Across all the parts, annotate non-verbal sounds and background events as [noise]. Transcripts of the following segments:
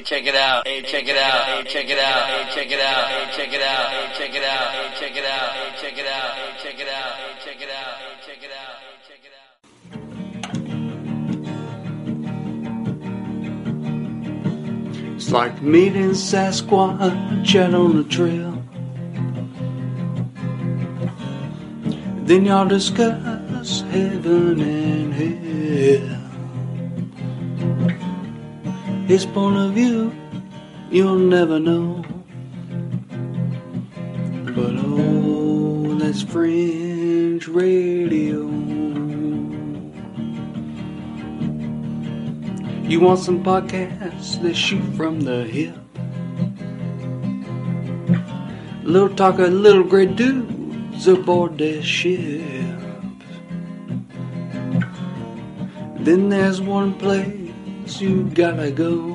Hey, check it out. Hey, check it out. Hey, check it out. Hey, check it out. Hey, check it out. Hey, check it out. Hey, check it out. Hey, check it out. Hey, check it out. Hey, check it out. Hey, check it out. Hey, check it out. It's like meeting Sasquatch out on the trail. Then y'all discuss heaven and hell. His point of view, you'll never know. But oh, that's fringe radio. You want some podcasts that shoot from the hip? Little talker, little gray dudes aboard their ship. Then there's one place you gotta go.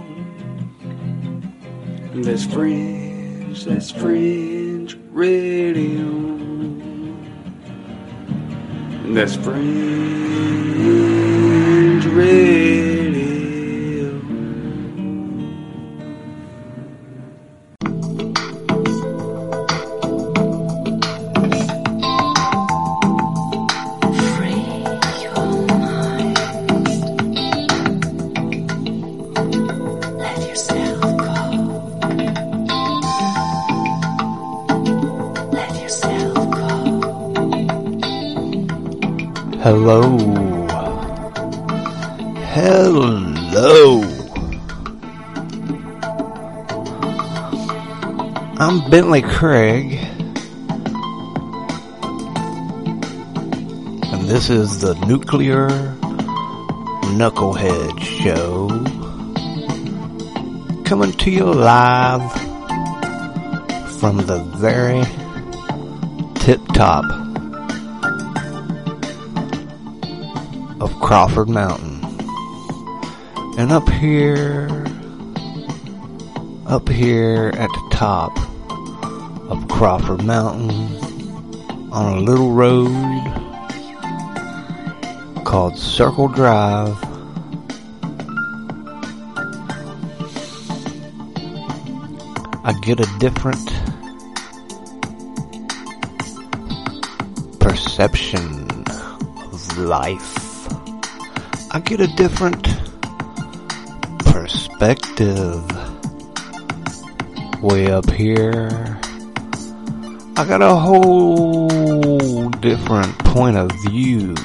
That's fringe, that's fringe radio. That's fringe radio. Hello. Hello. I'm Bentley Craig. And this is the Nuclear Knucklehead Show. Coming to you live from the very tip top Crawford Mountain. And up here, up here at the top of Crawford Mountain, on a little road called Circle Drive, I get a different perception of life. I get a different perspective. Way up here, I got a whole different point of view.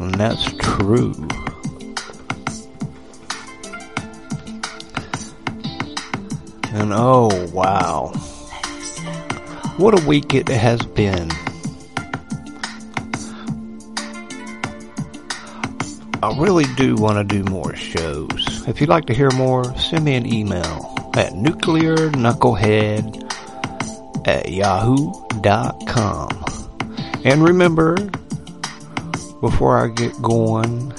And that's true. And oh wow. What a week it has been. I really do want to do more shows. If you'd like to hear more, send me an email at nuclearknucklehead at yahoo.com. And remember, before I get going,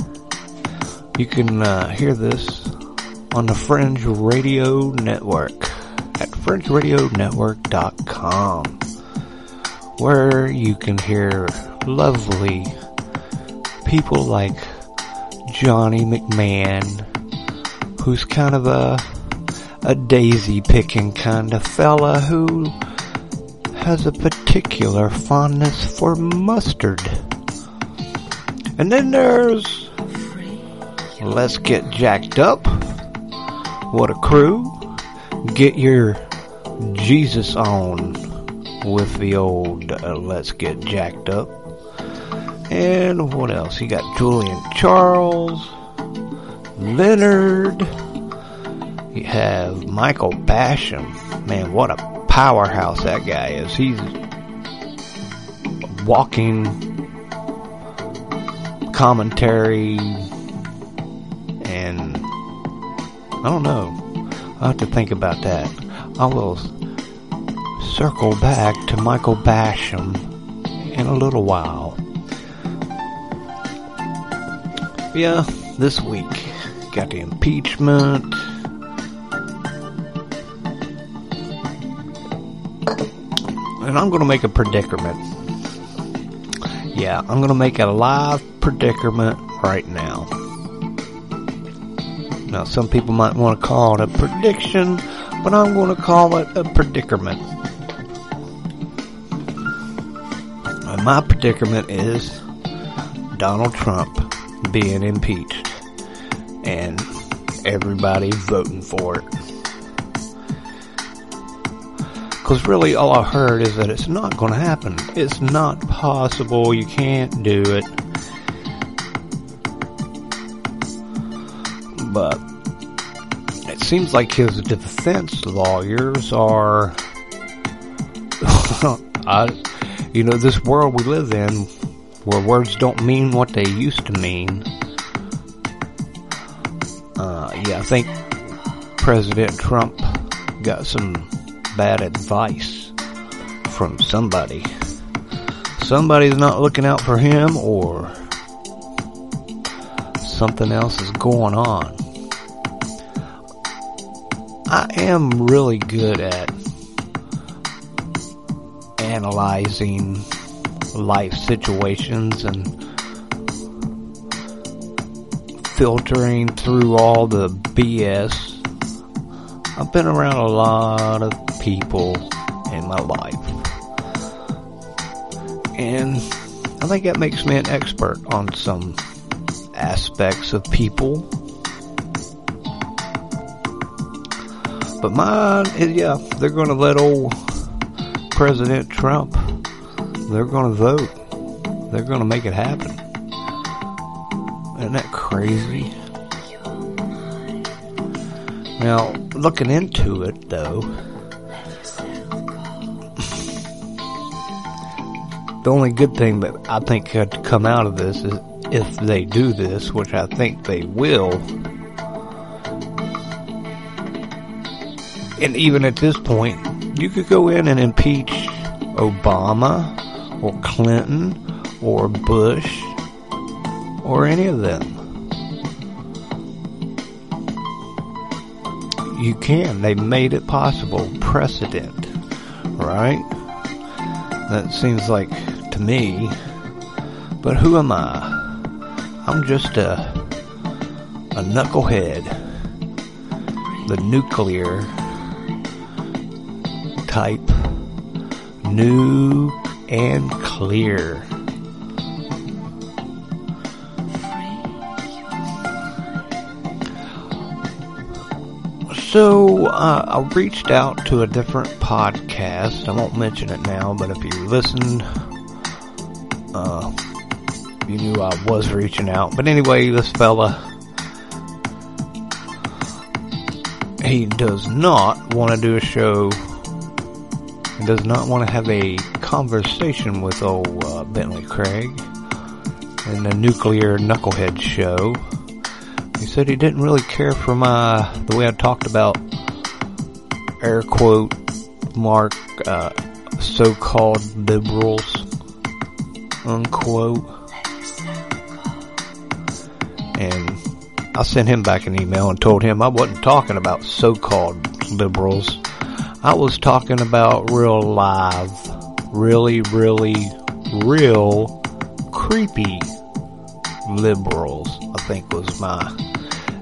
you can uh, hear this on the Fringe Radio Network at fringeradionetwork.com where you can hear lovely people like Johnny McMahon, who's kind of a a daisy picking kind of fella who has a particular fondness for mustard. And then there's Let's Get Jacked Up. What a crew. Get your Jesus on with the old uh, Let's Get Jacked Up. And what else? You got Julian Charles, Leonard. You have Michael Basham. Man, what a powerhouse that guy is. He's walking commentary and I don't know. I'll have to think about that. I will circle back to Michael Basham in a little while. Yeah, this week got the impeachment. And I'm going to make a predicament. Yeah, I'm going to make a live predicament right now. Now, some people might want to call it a prediction, but I'm going to call it a predicament. And my predicament is Donald Trump being impeached and everybody voting for it. Because really, all I heard is that it's not going to happen. It's not possible. You can't do it. But it seems like his defense lawyers are. [laughs] I, you know, this world we live in, where words don't mean what they used to mean. Uh, yeah, I think President Trump got some bad advice from somebody. Somebody's not looking out for him or something else is going on. I am really good at analyzing life situations and filtering through all the BS. I've been around a lot of people in my life. And I think that makes me an expert on some aspects of people. But mine is, yeah, they're going to let old President Trump, they're going to vote. They're going to make it happen. Isn't that crazy? Now, looking into it though, the only good thing that I think could come out of this is if they do this, which I think they will. And even at this point, you could go in and impeach Obama or Clinton or Bush or any of them. You can. They made it possible. Precedent. Right? That seems like to me. But who am I? I'm just a a knucklehead. The nuclear type. New and clear. So uh, I reached out to a different podcast. I won't mention it now, but if you listened, uh, you knew I was reaching out. But anyway, this fella, he does not want to do a show. Does not want to have a conversation with old uh, Bentley Craig in the Nuclear Knucklehead Show. He said he didn't really care for my the way I talked about air quote mark uh, so-called liberals unquote. And I sent him back an email and told him I wasn't talking about so-called liberals. I was talking about real live, really, really, real creepy liberals. I think was my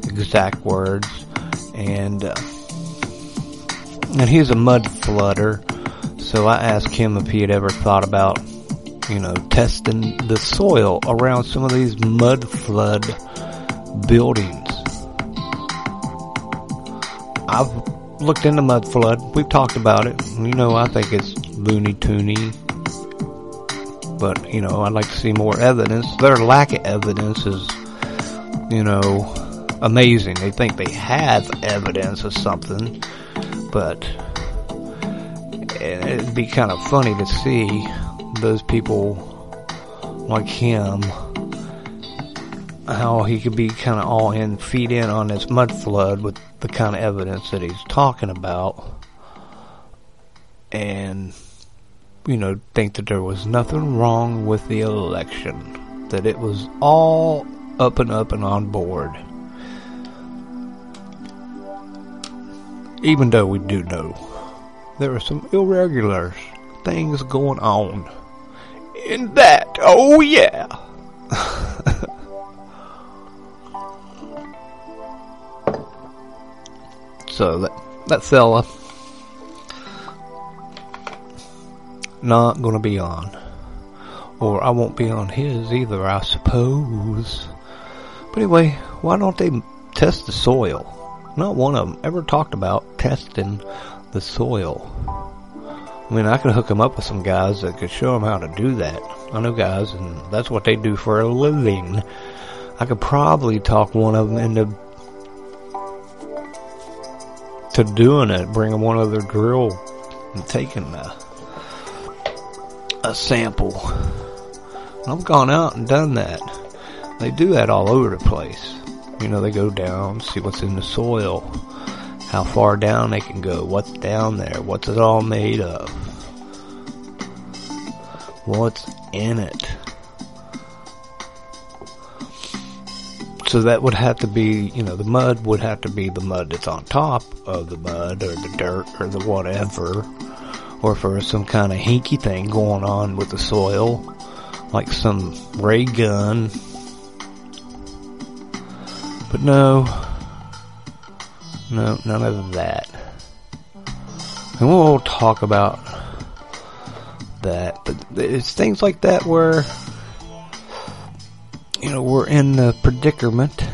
exact words. And uh, and he's a mud flooder, so I asked him if he had ever thought about, you know, testing the soil around some of these mud flood buildings. I've looked into mud flood. We've talked about it. You know, I think it's loony toony. But, you know, I'd like to see more evidence. Their lack of evidence is, you know, amazing. They think they have evidence of something, but it'd be kind of funny to see those people like him, how he could be kind of all in, feed in on this mud flood with the kind of evidence that he's talking about, and you know, think that there was nothing wrong with the election, that it was all up and up and on board. Even though we do know there are some irregular things going on in that. Oh yeah. [laughs] So that that fella not gonna be on. Or I won't be on his either, I suppose. But anyway, why don't they test the soil? Not one of them ever talked about testing the soil. I mean, I could hook them up with some guys that could show them how to do that. I know guys, and that's what they do for a living. I could probably talk one of them into to doing it, bringing one of their drill and taking a, a sample. I've gone out and done that. They do that all over the place. You know, they go down, see what's in the soil, how far down they can go, what's down there, what's it all made of, what's in it. So that would have to be, you know, the mud would have to be the mud that's on top of the mud or the dirt or the whatever. Or for some kind of hinky thing going on with the soil, like some ray gun. But no, no, none of that. And we'll talk about that, but it's things like that where you know, we're in the predicament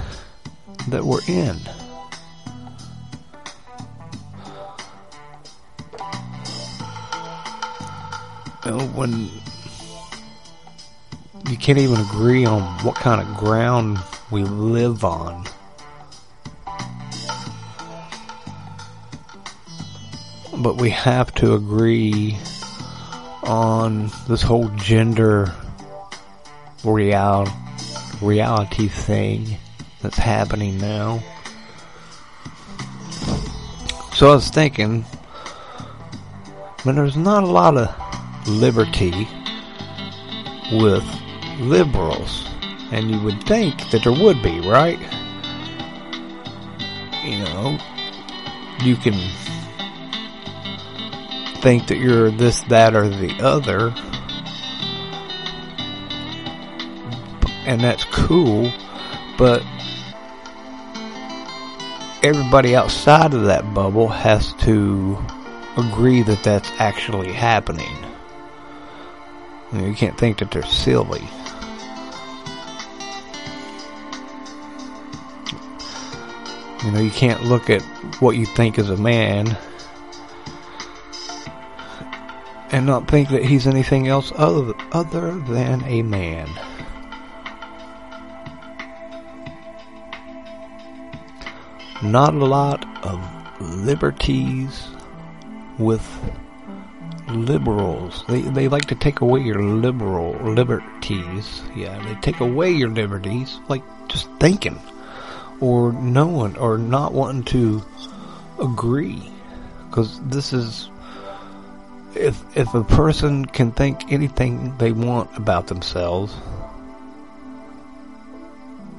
that we're in. You when you can't even agree on what kind of ground we live on. But we have to agree on this whole gender reality reality thing that's happening now. So I was thinking, but there's not a lot of liberty with liberals, and you would think that there would be, right? You know, you can think that you're this, that, or the other and that's cool, but everybody outside of that bubble has to agree that that's actually happening. You, can't think that they're silly. You know, you can't look at what you think is a man and not think that he's anything else other, other than a man. Not a lot of liberties with liberals. They they like to take away your liberal liberties. Yeah, they take away your liberties, like just thinking, or knowing, or not wanting to agree. Because this is, if if a person can think anything they want about themselves,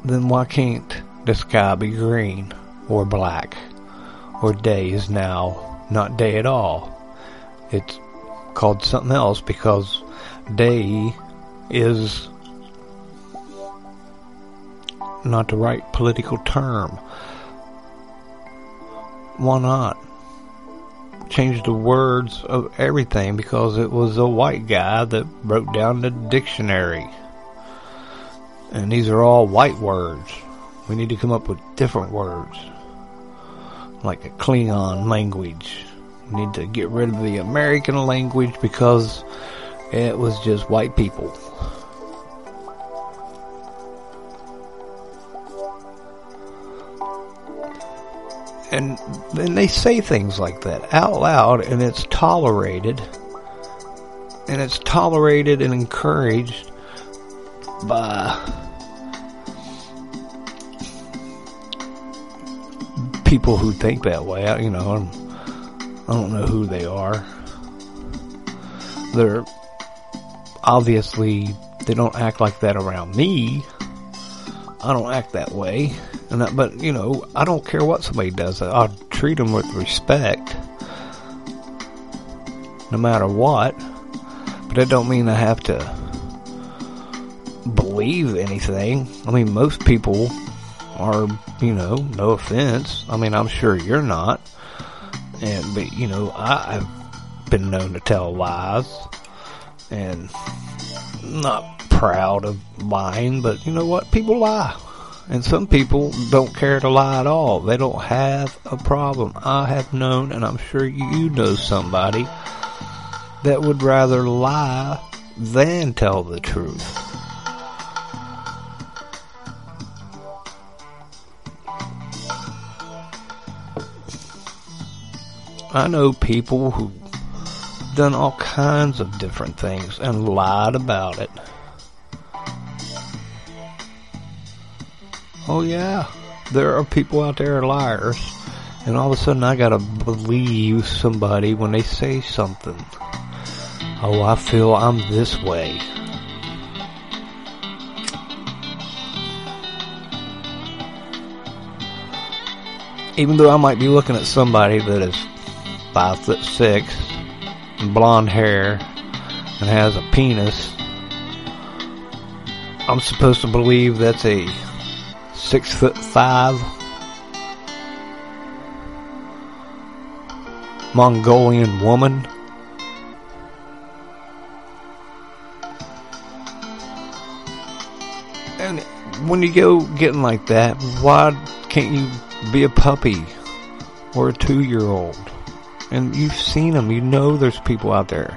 then why can't the sky be green? Or black, or day is now not day at all. It's called something else because day is not the right political term. Why not? Change the words of everything because it was a white guy that wrote down the dictionary. And these are all white words. We need to come up with different words like a Klingon language. We need to get rid of the American language because it was just white people. And then they say things like that out loud and it's tolerated. And it's tolerated and encouraged by people who think that way. I, you know, I'm, I don't know who they are. They're obviously they don't act like that around me. I don't act that way, and that, but you know, I don't care what somebody does. I'll treat them with respect, no matter what. But that don't mean I have to believe anything. I mean, most people or, you know, no offense. I mean, I'm sure you're not. And, but, you know, I, I've been known to tell lies. And not proud of lying, but you know what? People lie. And some people don't care to lie at all. They don't have a problem. I have known, and I'm sure you know somebody that would rather lie than tell the truth. I know people who've done all kinds of different things and lied about it. Oh yeah, there are people out there liars, and all of a sudden I gotta believe somebody when they say something. Oh, I feel I'm this way. Even though I might be looking at somebody that is five foot six, blonde hair, and has a penis, I'm supposed to believe that's a six foot five Mongolian woman. And when you go getting like that, why can't you be a puppy or a two year old? And you've seen them, you know there's people out there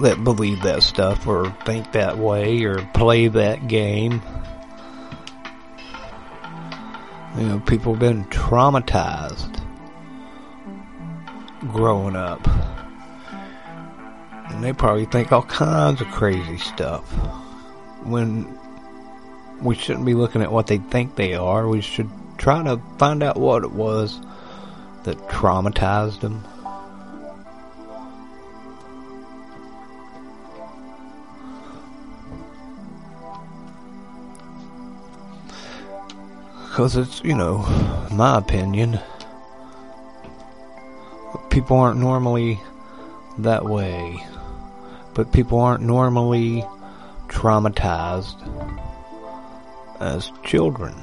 that believe that stuff or think that way or play that game. You know, people have been traumatized growing up. And they probably think all kinds of crazy stuff. When we shouldn't be looking at what they think they are, we should try to find out what it was that traumatized them. Because it's, you know, my opinion, people aren't normally that way. But people aren't normally traumatized as children.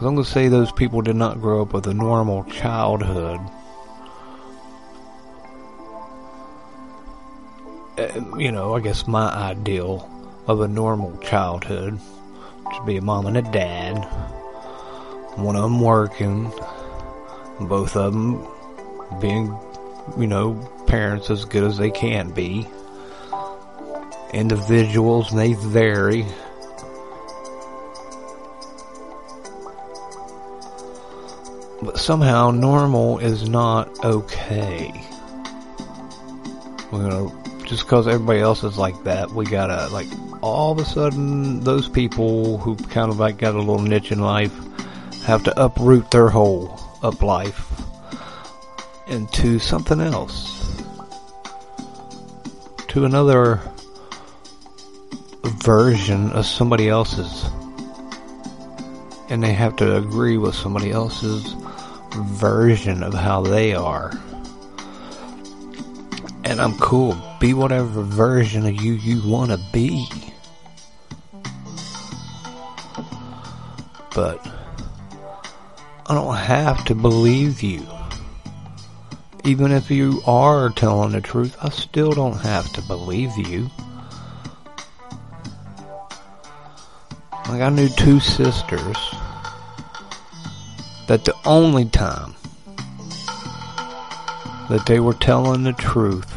Because I'm going to say those people did not grow up with a normal childhood. You know, I guess my ideal of a normal childhood should be a mom and a dad. One of them working, both of them being, you know, parents as good as they can be. Individuals, they vary. But somehow normal is not okay. You know, just because everybody else is like that, we gotta, like, all of a sudden, those people who kind of like got a little niche in life have to uproot their whole up life into something else. To another version of somebody else's. And they have to agree with somebody else's version of how they are. And I'm cool. Be whatever version of you you want to be. But I don't have to believe you. Even if you are telling the truth, I still don't have to believe you. Like I knew two sisters that the only time that they were telling the truth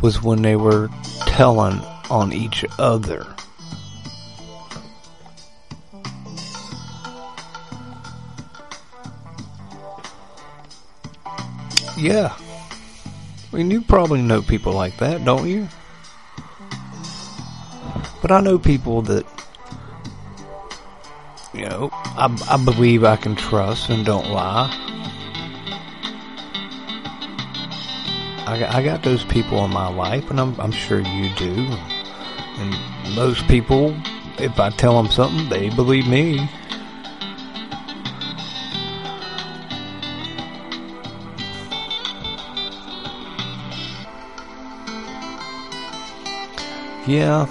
was when they were telling on each other. Yeah. I mean, you probably know people like that, don't you? But I know people that, you know, I, I believe I can trust and don't lie. I I got those people in my life, and I'm, I'm sure you do. And most people, if I tell them something, they believe me. yeah.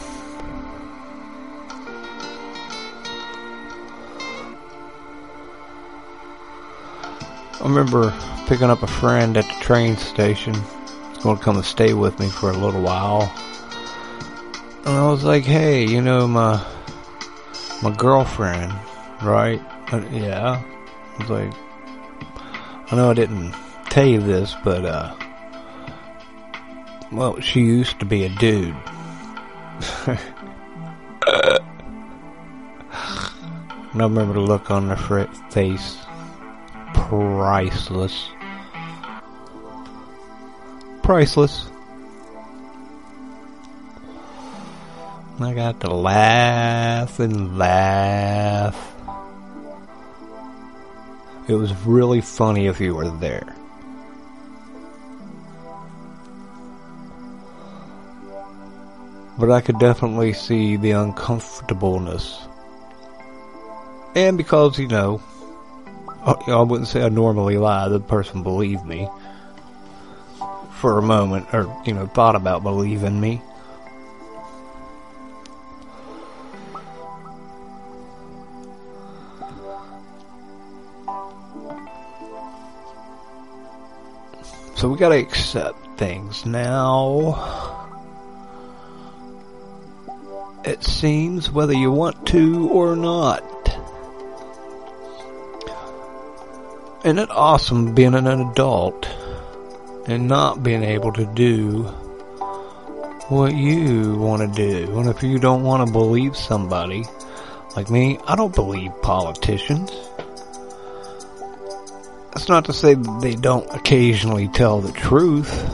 Remember picking up a friend at the train station. He's going to come and stay with me for a little while. And I was like, hey, you know, my, my girlfriend, right? Uh, yeah. I was like, I know I didn't tell you this, but, uh, well, she used to be a dude. [laughs] and I remember the look on her face. Priceless. Priceless. I got to laugh and laugh. It was really funny if you were there. But I could definitely see the uncomfortableness. And because, you know, I wouldn't say I normally lie, the person believed me for a moment, or, you know, thought about believing me. So we gotta accept things now. It seems whether you want to or not. Isn't it awesome being an adult and not being able to do what you want to do? And if you don't want to believe somebody, like me, I don't believe politicians. That's not to say they don't occasionally tell the truth,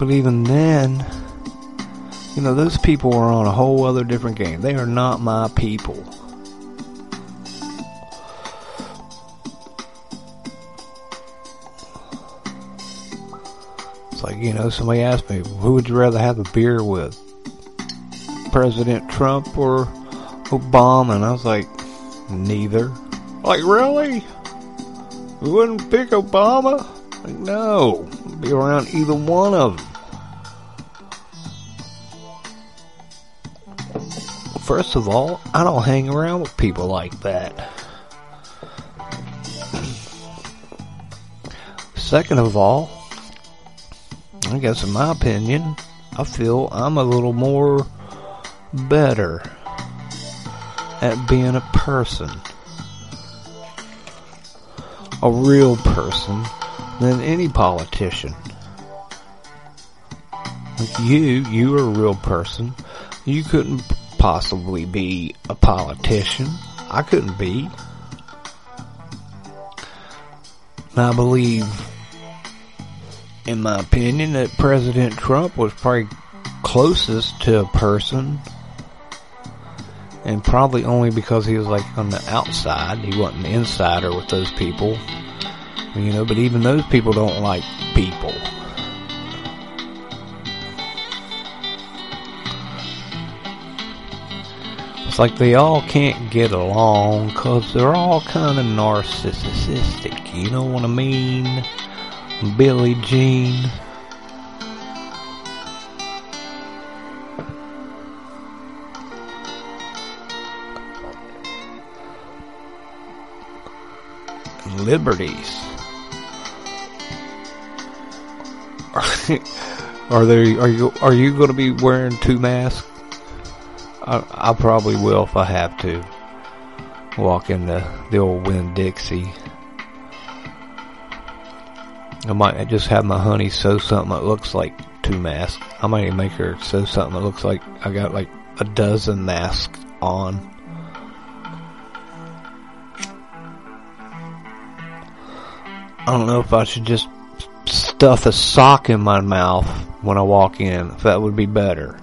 but even then, you know, those people are on a whole other different game. They are not my people. You know, somebody asked me, who would you rather have a beer with? President Trump or Obama? And I was like, neither. Like, really? We wouldn't pick Obama? Like, no. Be around either one of them. First of all, I don't hang around with people like that. Second of all, I guess in my opinion, I feel I'm a little more better at being a person a real person than any politician. You, you are a real person. You couldn't possibly be a politician. I couldn't be. And I believe, in my opinion, that President Trump was probably closest to a person and probably only because he was like on the outside. He wasn't an insider with those people, you know. But even those people don't like people. It's like they all can't get along because they're all kind of narcissistic. You know what I mean? Billie Jean. liberties. [laughs] are there? Are you? Are you going to be wearing two masks? I, I probably will if I have to. Walk in the the old Winn-Dixie. I might just have my honey sew something that looks like two masks. I might even make her sew something that looks like I got like a dozen masks on. I don't know if I should just stuff a sock in my mouth when I walk in, if that would be better.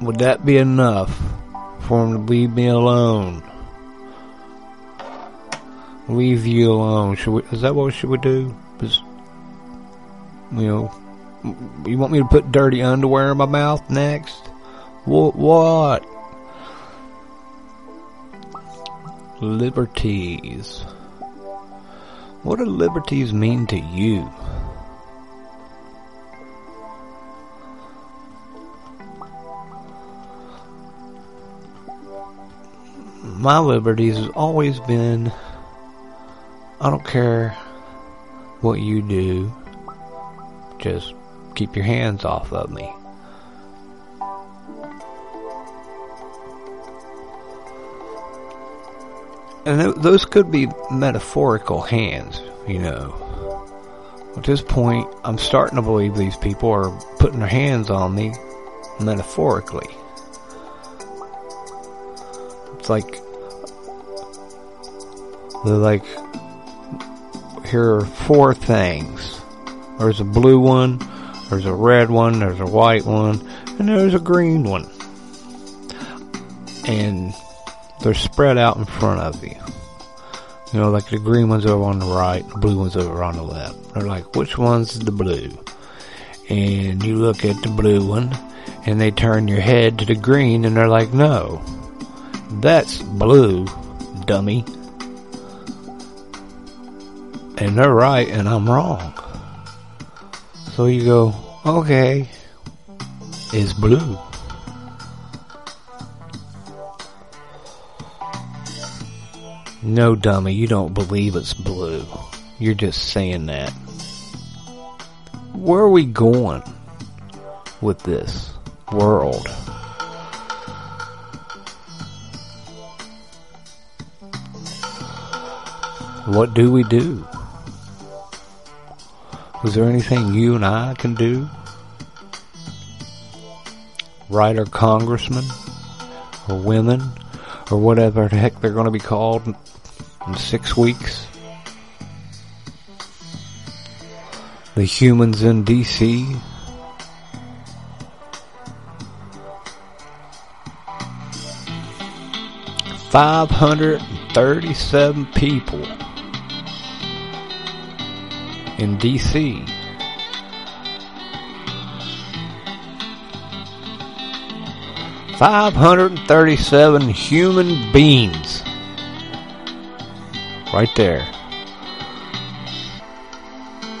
Would that be enough for him to leave me alone? Leave you alone. Should we, is that what should we do? You know, you want me to put dirty underwear in my mouth next? What? What? Liberties. What do liberties mean to you? My liberties has always been I don't care what you do, just keep your hands off of me. And th- those could be metaphorical hands, you know. At this point, I'm starting to believe these people are putting their hands on me metaphorically. It's like they're like here are four things. There's a blue one, there's a red one, there's a white one, and there's a green one. And they're spread out in front of you. You know, like the green one's over on the right, the blue one's over on the left. They're like, which one's the blue? And you look at the blue one, and they turn your head to the green, and they're like, no, that's blue, dummy. And they're right, and I'm wrong. So you go, okay, it's blue. No, dummy, you don't believe it's blue. You're just saying that. Where are we going with this world? What do we do? Is there anything you and I can do? Write our congressmen or women or whatever the heck they're going to be called in six weeks. The humans in DC. Five hundred and thirty-seven people in DC. Five hundred and thirty-seven human beings. Right there.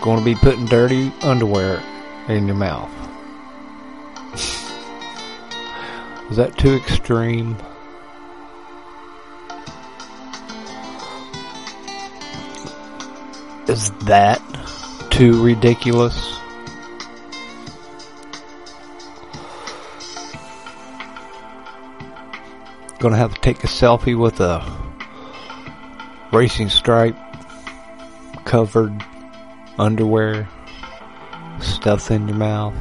Going to be putting dirty underwear in your mouth. [laughs] Is that too extreme? Is that too ridiculous? Gonna have to take a selfie with a racing stripe covered underwear stuffed in your mouth.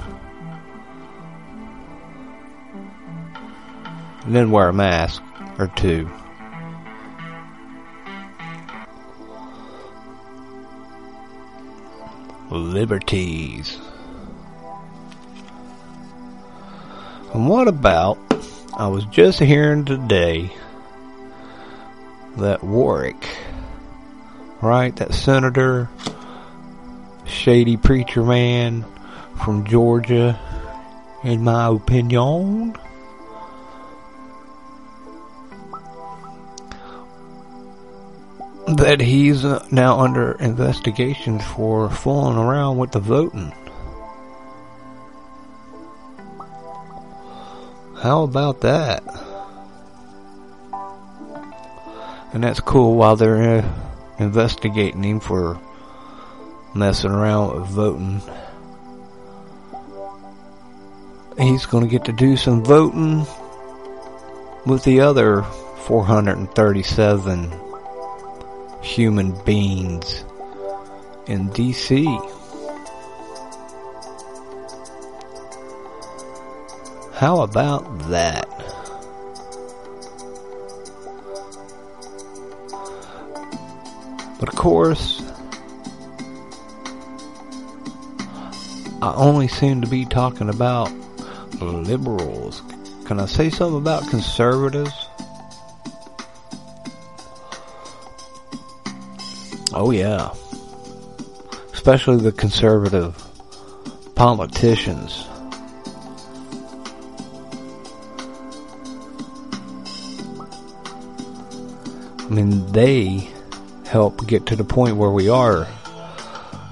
And then wear a mask or two. Liberties. And what about, I was just hearing today that Warnock, right, that senator, shady preacher man from Georgia, in my opinion, that he's uh, now under investigation for fooling around with the voting. How about that? And that's cool while they're uh, investigating him for messing around with voting. He's going to get to do some voting with the other 437 human beings in DC. How about that? But of course, I only seem to be talking about liberals. Can I say something about conservatives? Oh yeah. Especially the conservative politicians. I mean, they help get to the point where we are.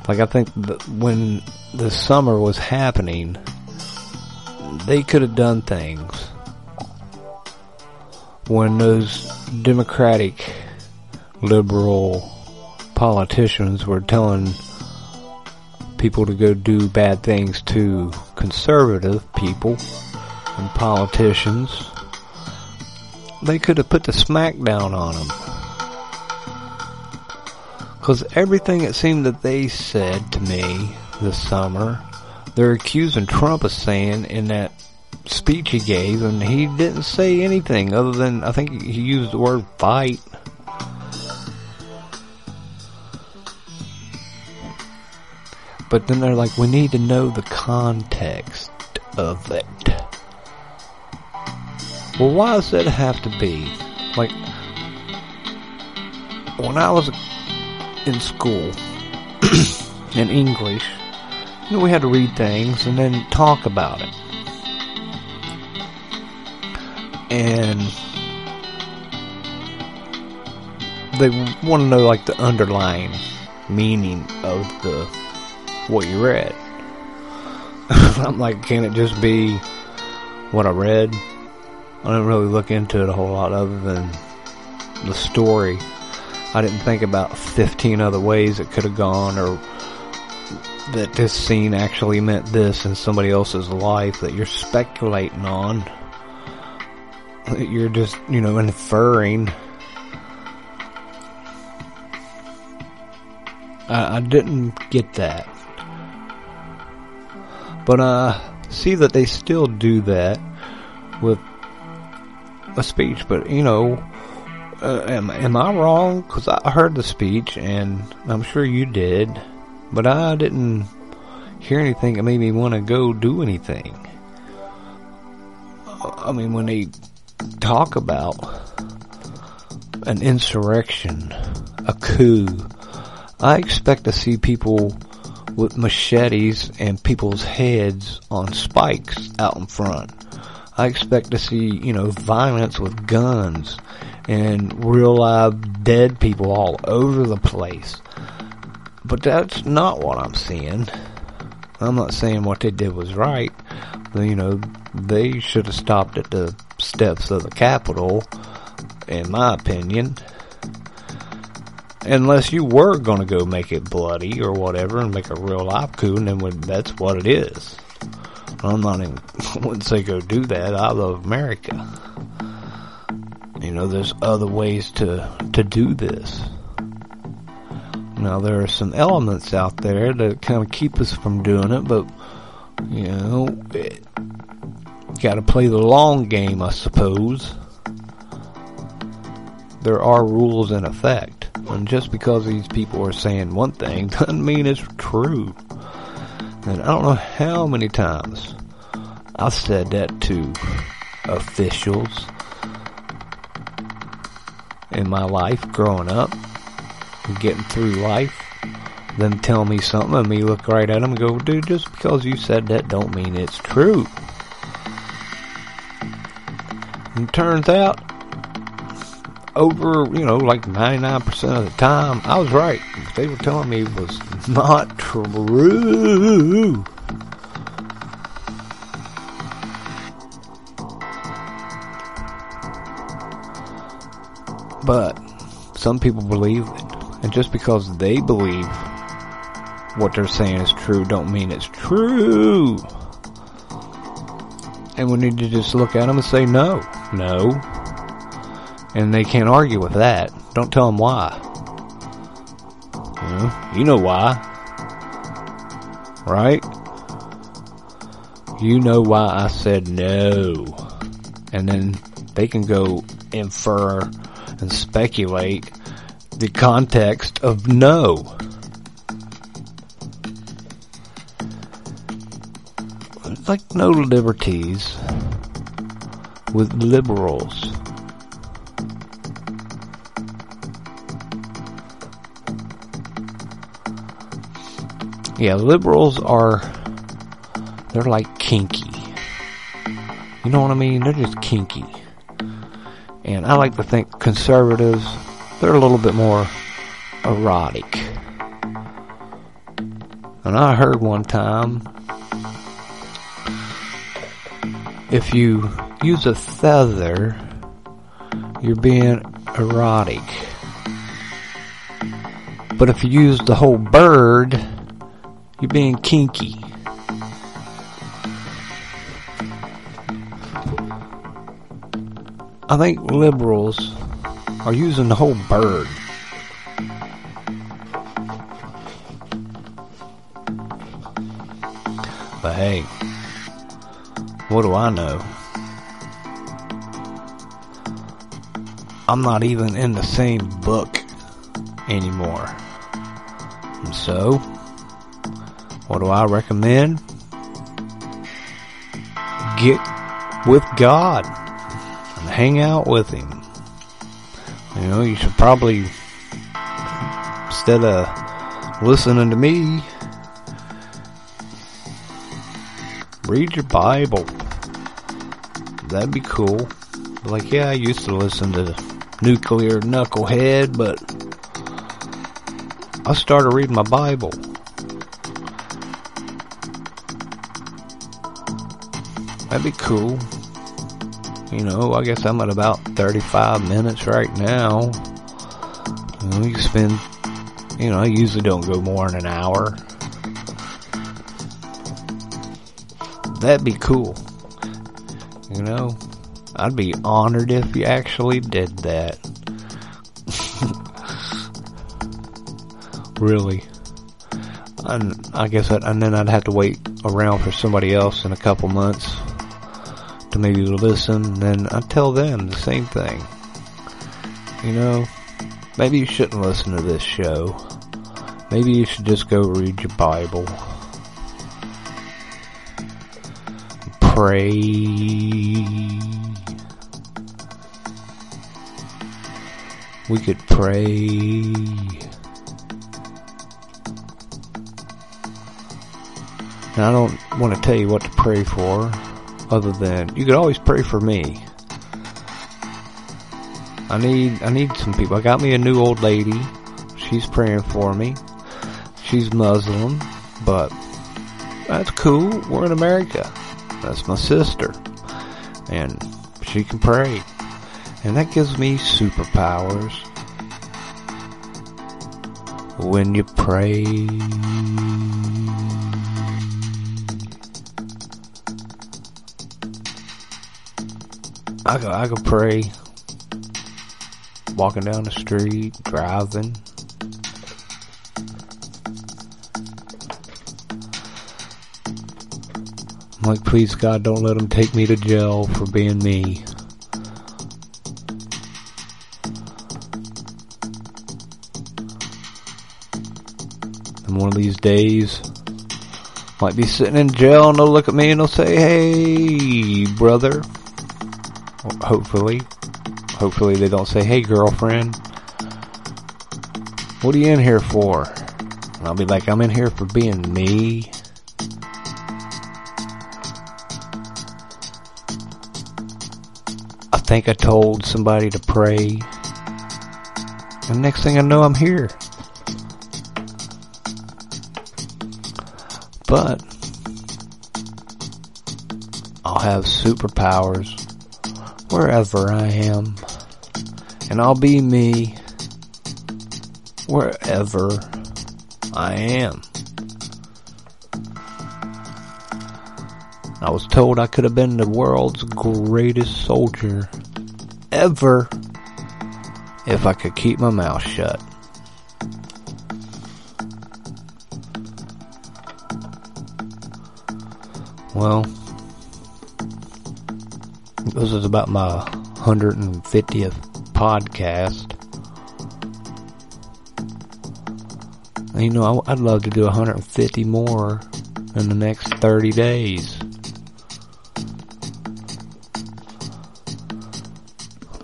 Like I think when the summer was happening, they could have done things when those Democratic liberal politicians were telling people to go do bad things to conservative people and politicians, they could have put the smackdown on them. Because everything it seemed that they said to me this summer, they're accusing Trump of saying in that speech he gave, and he didn't say anything other than, I think he used the word fight. But then they're like, we need to know the context of it. Well, why does that have to be? Like, when I was in school, [coughs] in English, you know, we had to read things and then talk about it. And they want to know, like, the underlying meaning of the what you read. [laughs] I'm like, can it just be what I read? I didn't really look into it a whole lot other than the story. I didn't think about 15 other ways it could have gone or that this scene actually meant this in somebody else's life that you're speculating on. That you're just, you know, inferring. I, I didn't get that. But uh, see that they still do that with a speech. But you know, uh, am am I wrong? Because I heard the speech, and I'm sure you did, but I didn't hear anything that made me want to go do anything. I mean, when they talk about an insurrection, a coup, I expect to see people with machetes and people's heads on spikes out in front. I expect to see, you know, violence with guns and real live dead people all over the place. But that's not what I'm seeing. I'm not saying what they did was right. You know, they should have stopped at the steps of the Capitol, in my opinion unless you were going to go make it bloody or whatever and make a real life coup, and then that's what it is. I'm not even, I [laughs] wouldn't say go do that. I love America. You know, there's other ways to, to do this. Now, there are some elements out there that kind of keep us from doing it, but, you know, it, gotta play the long game, I suppose. There are rules in effect. And just because these people are saying one thing [laughs] doesn't mean it's true. And I don't know how many times I've said that to officials in my life growing up, getting through life, them tell me something and me look right at them and go, dude, just because you said that don't mean it's true. And turns out over, you know, like 99% of the time, I was right. They were telling me it was not true. But some people believe it. And just because they believe what they're saying is true don't mean it's true. And we need to just look at them and say, no, no, and they can't argue with that. Don't tell them why. You know, you know why. Right? You know why I said no. And then they can go infer and speculate the context of no. It's like no liberties with liberals. Yeah, liberals are, they're like kinky. You know what I mean? They're just kinky. And I like to think conservatives, they're a little bit more erotic. And I heard one time, if you use a feather you're being erotic. But if you use the whole bird, you're being kinky. I think liberals are using the whole bird. But hey, what do I know? I'm not even in the same book anymore. And so, what do I recommend? Get with God and hang out with Him. You know, you should probably, instead of listening to me, read your Bible. That'd be cool. Like, yeah, I used to listen to Nuclear Knucklehead, but I started reading my Bible. That'd be cool. You know, I guess I'm at about 35 minutes right now. Know, spend, you know, I usually don't go more than an hour. That'd be cool. You know, I'd be honored if you actually did that. [laughs] really. And I guess that, and then I'd have to wait around for somebody else in a couple months to maybe listen, then I'd tell them the same thing. You know, maybe you shouldn't listen to this show. Maybe you should just go read your Bible. Pray. We could pray. Now, I don't want to tell you what to pray for, other than you could always pray for me. I need I need some people. I got me a new old lady. She's praying for me. She's Muslim, but that's cool. We're in America. That's my sister, and she can pray, and that gives me superpowers. When you pray. I could, I could pray walking down the street, driving. I'm like, please God, don't let them take me to jail for being me. And one of these days, might be sitting in jail and they'll look at me and they'll say, hey, brother, hopefully. Hopefully they don't say, hey girlfriend, what are you in here for? And I'll be like, I'm in here for being me. I think I told somebody to pray. And next thing I know, I'm here. But I'll have superpowers wherever I am. And I'll be me wherever I am. I was told I could have been the world's greatest soldier ever if I could keep my mouth shut. Well, this is about my 150th podcast. You know, I'd love to do 150 more in the next 30 days.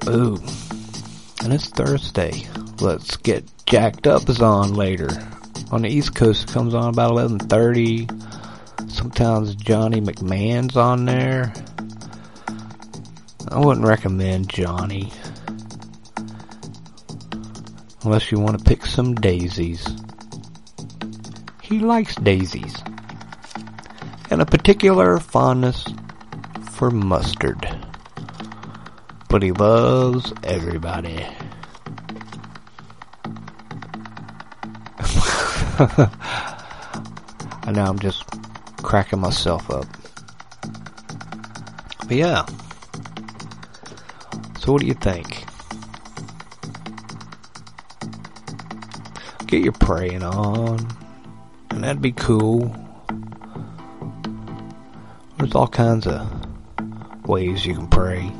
Ooh, and it's Thursday. Let's get jacked up is on later. On the East Coast, it comes on about 11:30. Sometimes Johnny McMahon's on there. I wouldn't recommend Johnny. Unless you want to pick some daisies. He likes daisies. And a particular fondness for mustard. but he loves everybody. [laughs] and now I'm just cracking myself up. But yeah. So what do you think? Get your praying on. And that'd be cool. There's all kinds of ways you can pray.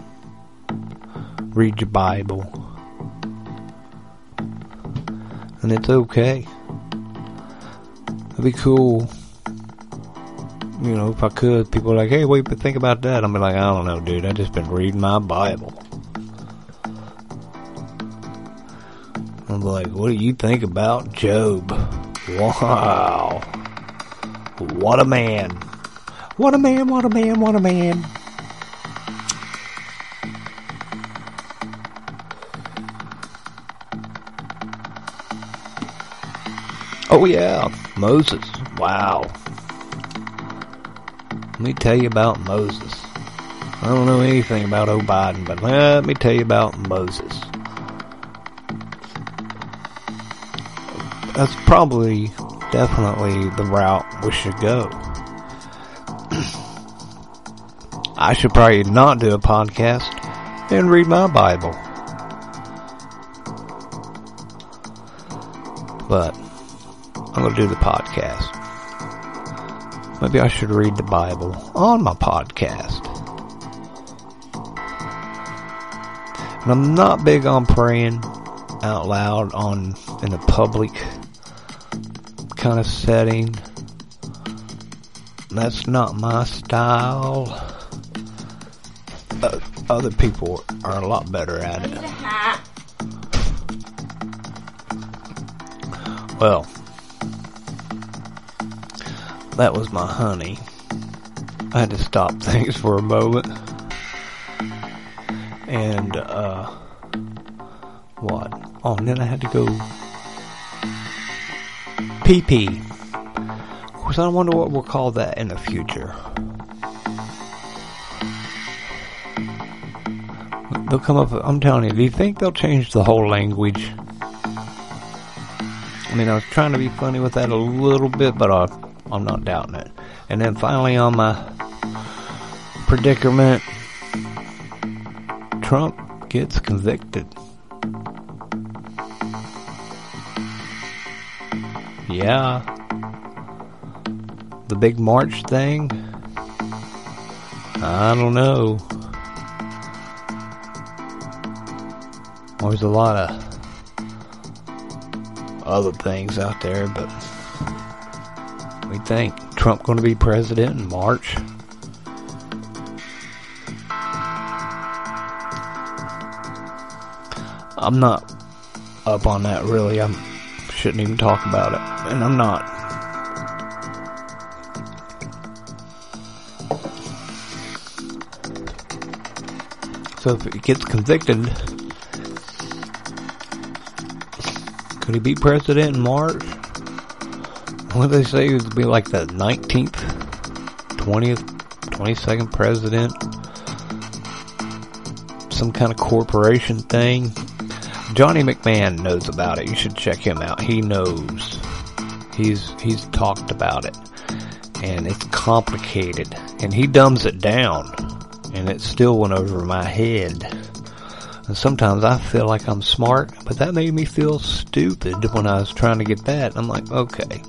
Read your Bible. And it's okay. It'd be cool. You know, if I could, people are like, hey, wait, but think about that. I'm like, I don't know, dude. I just been reading my Bible. Like, what do you think about Job? Wow. What a man. What a man, what a man, what a man. Oh yeah, Moses. Wow. Let me tell you about Moses. I don't know anything about O. Biden, but let me tell you about Moses. That's probably, definitely the route we should go. [clears throat] I should probably not do a podcast and read my Bible. But I'm going to do the podcast. Maybe I should read the Bible on my podcast. And I'm not big on praying out loud on in a public kind of setting. That's not my style. Uh, other people are a lot better at it. Well, that was my honey. I had to stop [laughs] things for a moment. And, uh, what? Oh, and then I had to go Of course, I wonder what we'll call that in the future. They'll come up, I'm telling you, do you think they'll change the whole language? I mean, I was trying to be funny with that a little bit, but I, I'm not doubting it. And then finally on my predicament, Trump gets convicted. Yeah. The big march thing? I don't know. There's a lot of other things out there, but we think Trump going to be president in March. I'm not up on that really. I shouldn't even talk about it, and I'm not. So if he gets convicted, could he be president in March? What do they say? It would be like the 19th, 20th, 22nd president. Some kind of corporation thing. Johnny McMahon knows about it. You should check him out. He knows. He's he's talked about it. And it's complicated. And he dumbs it down. And it still went over my head. And sometimes I feel like I'm smart, but that made me feel stupid when I was trying to get that. I'm like, okay.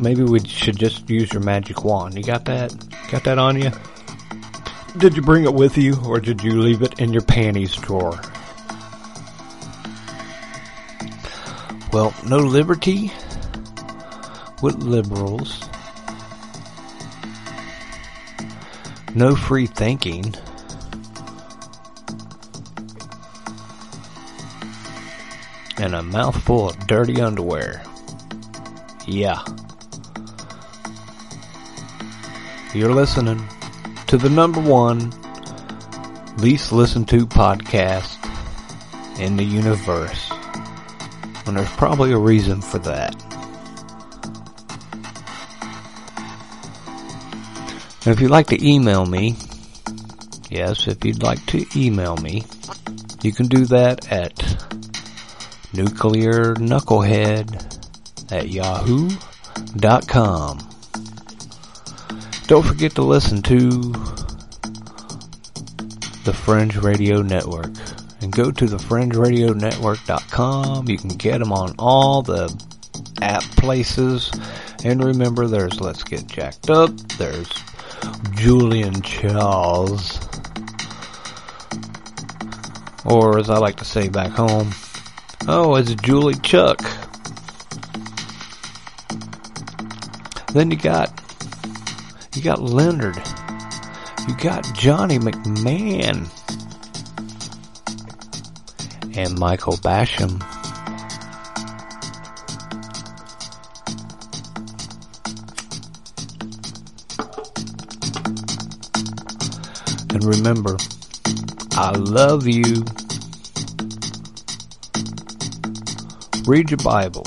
Maybe we should just use your magic wand. You got that? Got that on you? Did you bring it with you, or did you leave it in your panties drawer? Well, no liberty with liberals. No free thinking. And a mouthful of dirty underwear. Yeah. You're listening to the number one least listened to podcast in the universe. And there's probably a reason for that. And if you'd like to email me, Yes, if you'd like to email me, you can do that at nuclearknucklehead at yahoo.com. Don't forget to listen to the Fringe Radio Network and go to thefringeradionetwork.com. You can get them on all the app places. And remember, there's Let's Get Jacked Up, there's Julian Charles, or as I like to say back home, oh, it's Julie Chuck. Then you got, you got Leonard. You got Johnny McMahon. And Michael Basham. And remember, I love you. Read your Bible.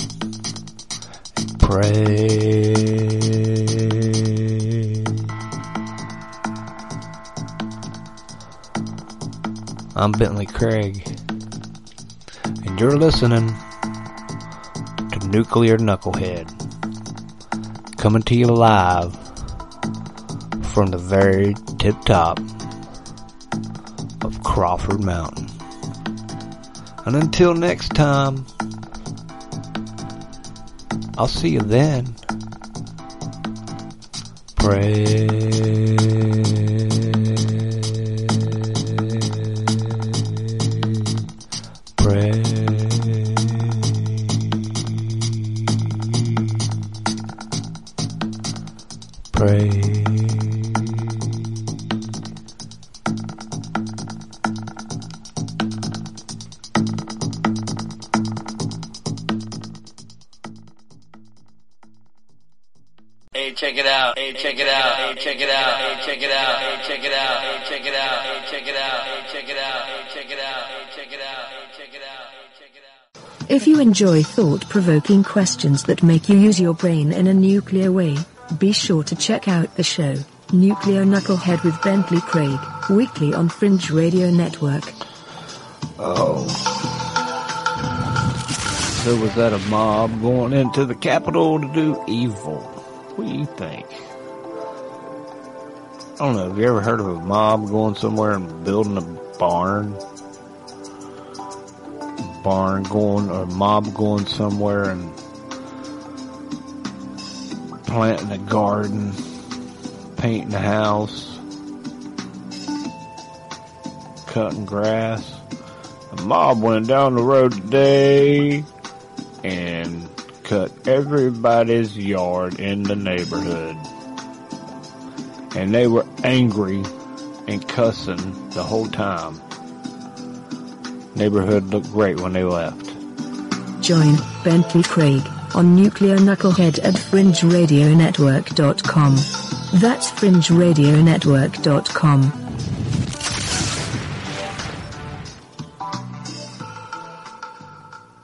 And pray. I'm Bentley Craig, you're listening to Nuclear Knucklehead, coming to you live from the very tip top of Crawford Mountain. And until next time, I'll see you then. Pray. Check it out. Hey, check it out. Hey, check it out. Hey, check it out. Hey, check it out. Hey, check it out. Hey, check it out. Hey, check it out. Hey, check it out. Hey, check it out. Hey, check it out. Hey, check it out. If you enjoy thought-provoking questions that make you use your brain in a nuclear way, be sure to check out the show, Nuclear Knucklehead with Bentley Craig, weekly on Fringe Radio Network. Oh. So was that a mob going into the Capitol to do evil? What do you think? I don't know. Have you ever heard of a mob going somewhere and building a barn? Barn going, or mob going somewhere and planting a garden, painting a house, cutting grass. A mob went down the road today and cut everybody's yard in the neighborhood. And they were angry and cussing the whole time. Neighborhood looked great when they left. Join Bentley Craig on Nuclear Knucklehead at FringeRadioNetwork.com. That's FringeRadioNetwork.com.